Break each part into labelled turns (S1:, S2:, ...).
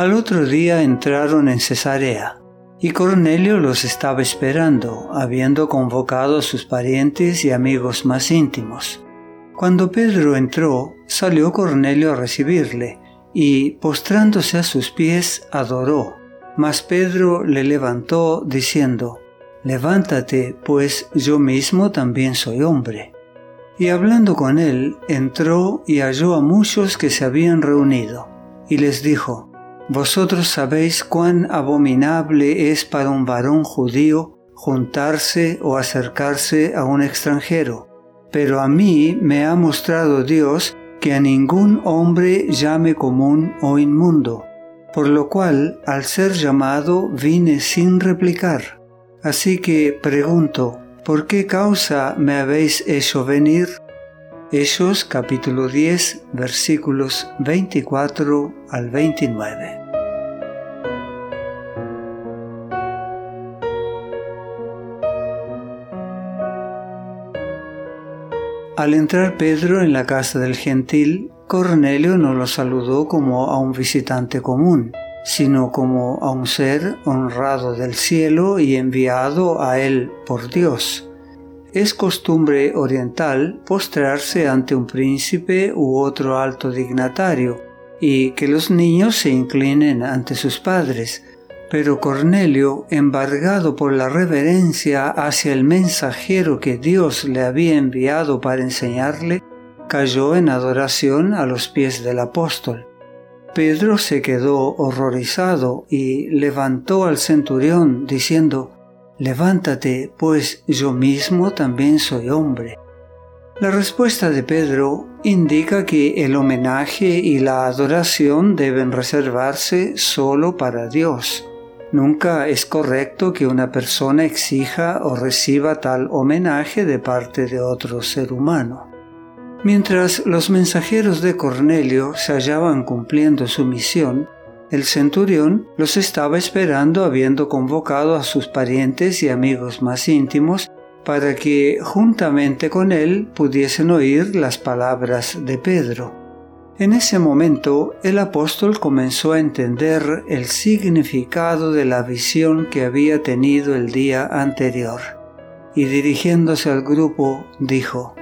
S1: Al otro día entraron en Cesarea, y Cornelio los estaba esperando, habiendo convocado a sus parientes y amigos más íntimos. Cuando Pedro entró, salió Cornelio a recibirle, y postrándose a sus pies, adoró. Mas Pedro le levantó, diciendo, Levántate, pues yo mismo también soy hombre. Y hablando con él, entró y halló a muchos que se habían reunido, y les dijo, Vosotros sabéis cuán abominable es para un varón judío juntarse o acercarse a un extranjero, pero a mí me ha mostrado Dios que a ningún hombre llame común o inmundo, por lo cual al ser llamado vine sin replicar. Así que pregunto, ¿por qué causa me habéis hecho venir? Hechos capítulo 10 versículos 24 al 29. Al entrar Pedro en la casa del gentil, Cornelio no lo saludó como a un visitante común, sino como a un ser honrado del cielo y enviado a él por Dios. Es costumbre oriental postrarse ante un príncipe u otro alto dignatario, y que los niños se inclinen ante sus padres, pero Cornelio, embargado por la reverencia hacia el mensajero que Dios le había enviado para enseñarle, cayó en adoración a los pies del apóstol. Pedro se quedó horrorizado y levantó al centurión diciendo, Levántate, pues yo mismo también soy hombre. La respuesta de Pedro indica que el homenaje y la adoración deben reservarse solo para Dios. Nunca es correcto que una persona exija o reciba tal homenaje de parte de otro ser humano. Mientras los mensajeros de Cornelio se hallaban cumpliendo su misión, el centurión los estaba esperando habiendo convocado a sus parientes y amigos más íntimos para que juntamente con él pudiesen oír las palabras de Pedro. En ese momento el apóstol comenzó a entender el significado de la visión que había tenido el día anterior, y dirigiéndose al grupo dijo,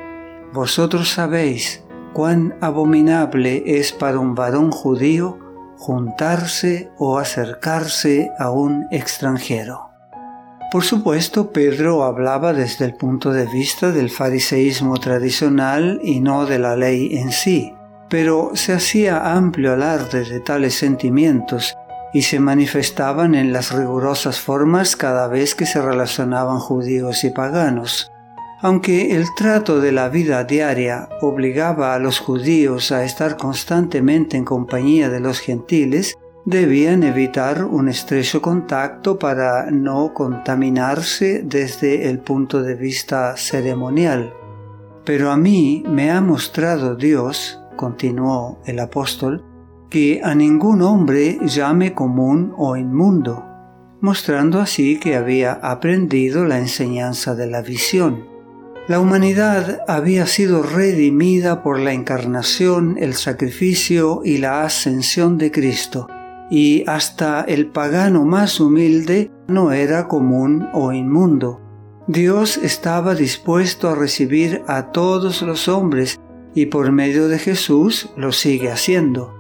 S1: vosotros sabéis cuán abominable es para un varón judío juntarse o acercarse a un extranjero. Por supuesto, Pedro hablaba desde el punto de vista del fariseísmo tradicional y no de la ley en sí, pero se hacía amplio alarde de tales sentimientos y se manifestaban en las rigurosas formas cada vez que se relacionaban judíos y paganos. Aunque el trato de la vida diaria obligaba a los judíos a estar constantemente en compañía de los gentiles, debían evitar un estrecho contacto para no contaminarse desde el punto de vista ceremonial. Pero a mí me ha mostrado Dios, continuó el apóstol, que a ningún hombre llame común o inmundo, mostrando así que había aprendido la enseñanza de la visión. La humanidad había sido redimida por la encarnación, el sacrificio y la ascensión de Cristo, y hasta el pagano más humilde no era común o inmundo. Dios estaba dispuesto a recibir a todos los hombres y por medio de Jesús lo sigue haciendo.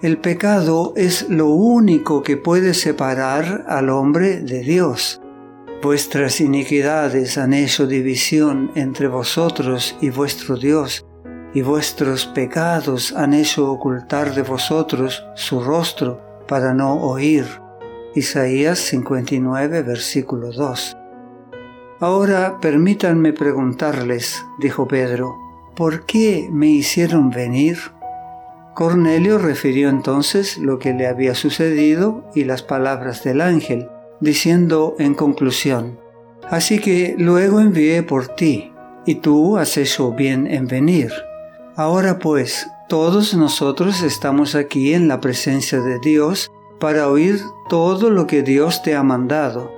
S1: El pecado es lo único que puede separar al hombre de Dios. Vuestras iniquidades han hecho división entre vosotros y vuestro Dios, y vuestros pecados han hecho ocultar de vosotros su rostro para no oír. Isaías 59, versículo 2. Ahora permítanme preguntarles, dijo Pedro, ¿por qué me hicieron venir? Cornelio refirió entonces lo que le había sucedido y las palabras del ángel diciendo en conclusión, Así que luego envié por ti, y tú has hecho bien en venir. Ahora pues, todos nosotros estamos aquí en la presencia de Dios para oír todo lo que Dios te ha mandado.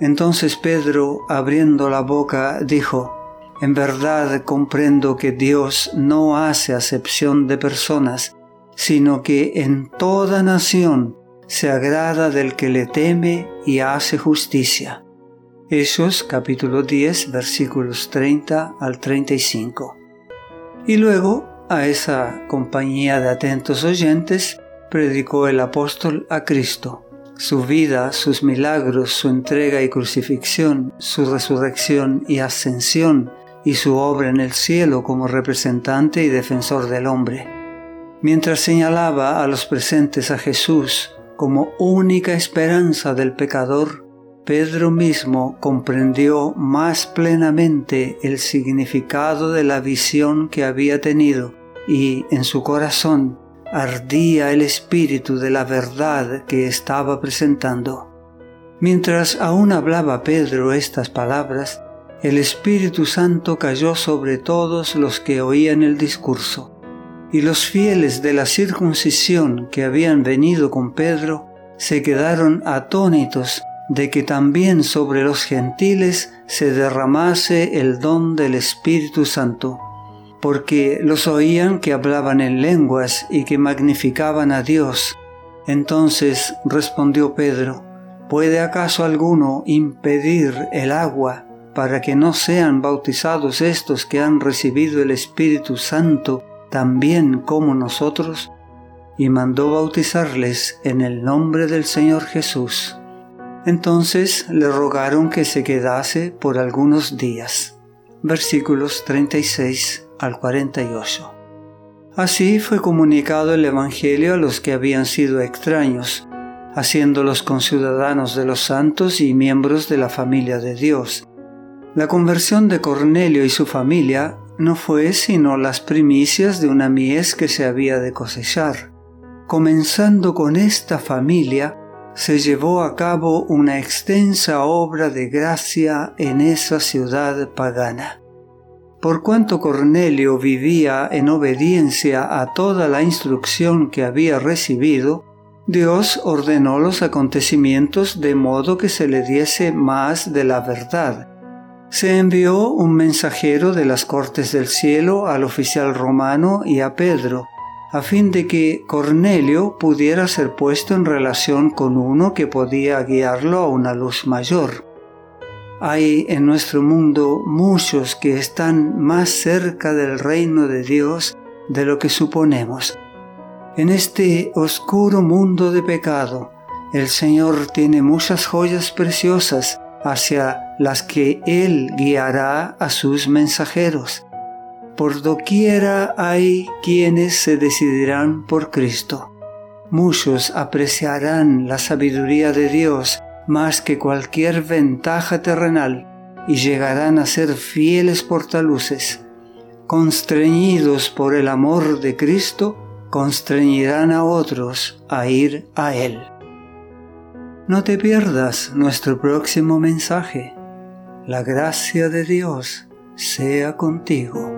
S1: Entonces Pedro, abriendo la boca, dijo, En verdad comprendo que Dios no hace acepción de personas, sino que en toda nación se agrada del que le teme y hace justicia. Hechos capítulo 10 versículos 30 al 35. Y luego a esa compañía de atentos oyentes predicó el apóstol a Cristo, su vida, sus milagros, su entrega y crucifixión, su resurrección y ascensión, y su obra en el cielo como representante y defensor del hombre. Mientras señalaba a los presentes a Jesús como única esperanza del pecador, Pedro mismo comprendió más plenamente el significado de la visión que había tenido y en su corazón ardía el espíritu de la verdad que estaba presentando. Mientras aún hablaba Pedro estas palabras, el Espíritu Santo cayó sobre todos los que oían el discurso, y los fieles de la circuncisión que habían venido con Pedro se quedaron atónitos de que también sobre los gentiles se derramase el don del Espíritu Santo, porque los oían que hablaban en lenguas y que magnificaban a Dios. Entonces respondió Pedro, ¿puede acaso alguno impedir el agua para que no sean bautizados estos que han recibido el Espíritu Santo también como nosotros? Y mandó bautizarles en el nombre del Señor Jesús. Entonces le rogaron que se quedase por algunos días. Versículos 36 al 48. Así fue comunicado el Evangelio a los que habían sido extraños, haciéndolos conciudadanos de los santos y miembros de la familia de Dios la conversión de Cornelio y su familia no fue sino las primicias de una mies que se había de cosechar. Comenzando con esta familia, se llevó a cabo una extensa obra de gracia en esa ciudad pagana. Por cuanto Cornelio vivía en obediencia a toda la instrucción que había recibido, Dios ordenó los acontecimientos de modo que se le diese más de la verdad se envió un mensajero de las cortes del cielo al oficial romano y a Pedro, a fin de que Cornelio pudiera ser puesto en relación con uno que podía guiarlo a una luz mayor. Hay en nuestro mundo muchos que están más cerca del reino de Dios de lo que suponemos. En este oscuro mundo de pecado, el Señor tiene muchas joyas preciosas hacia las que Él guiará a sus mensajeros. Por doquiera hay quienes se decidirán por Cristo. Muchos apreciarán la sabiduría de Dios más que cualquier ventaja terrenal y llegarán a ser fieles portaluces. Constreñidos por el amor de Cristo, constreñirán a otros a ir a Él. No te pierdas nuestro próximo mensaje. La gracia de Dios sea contigo.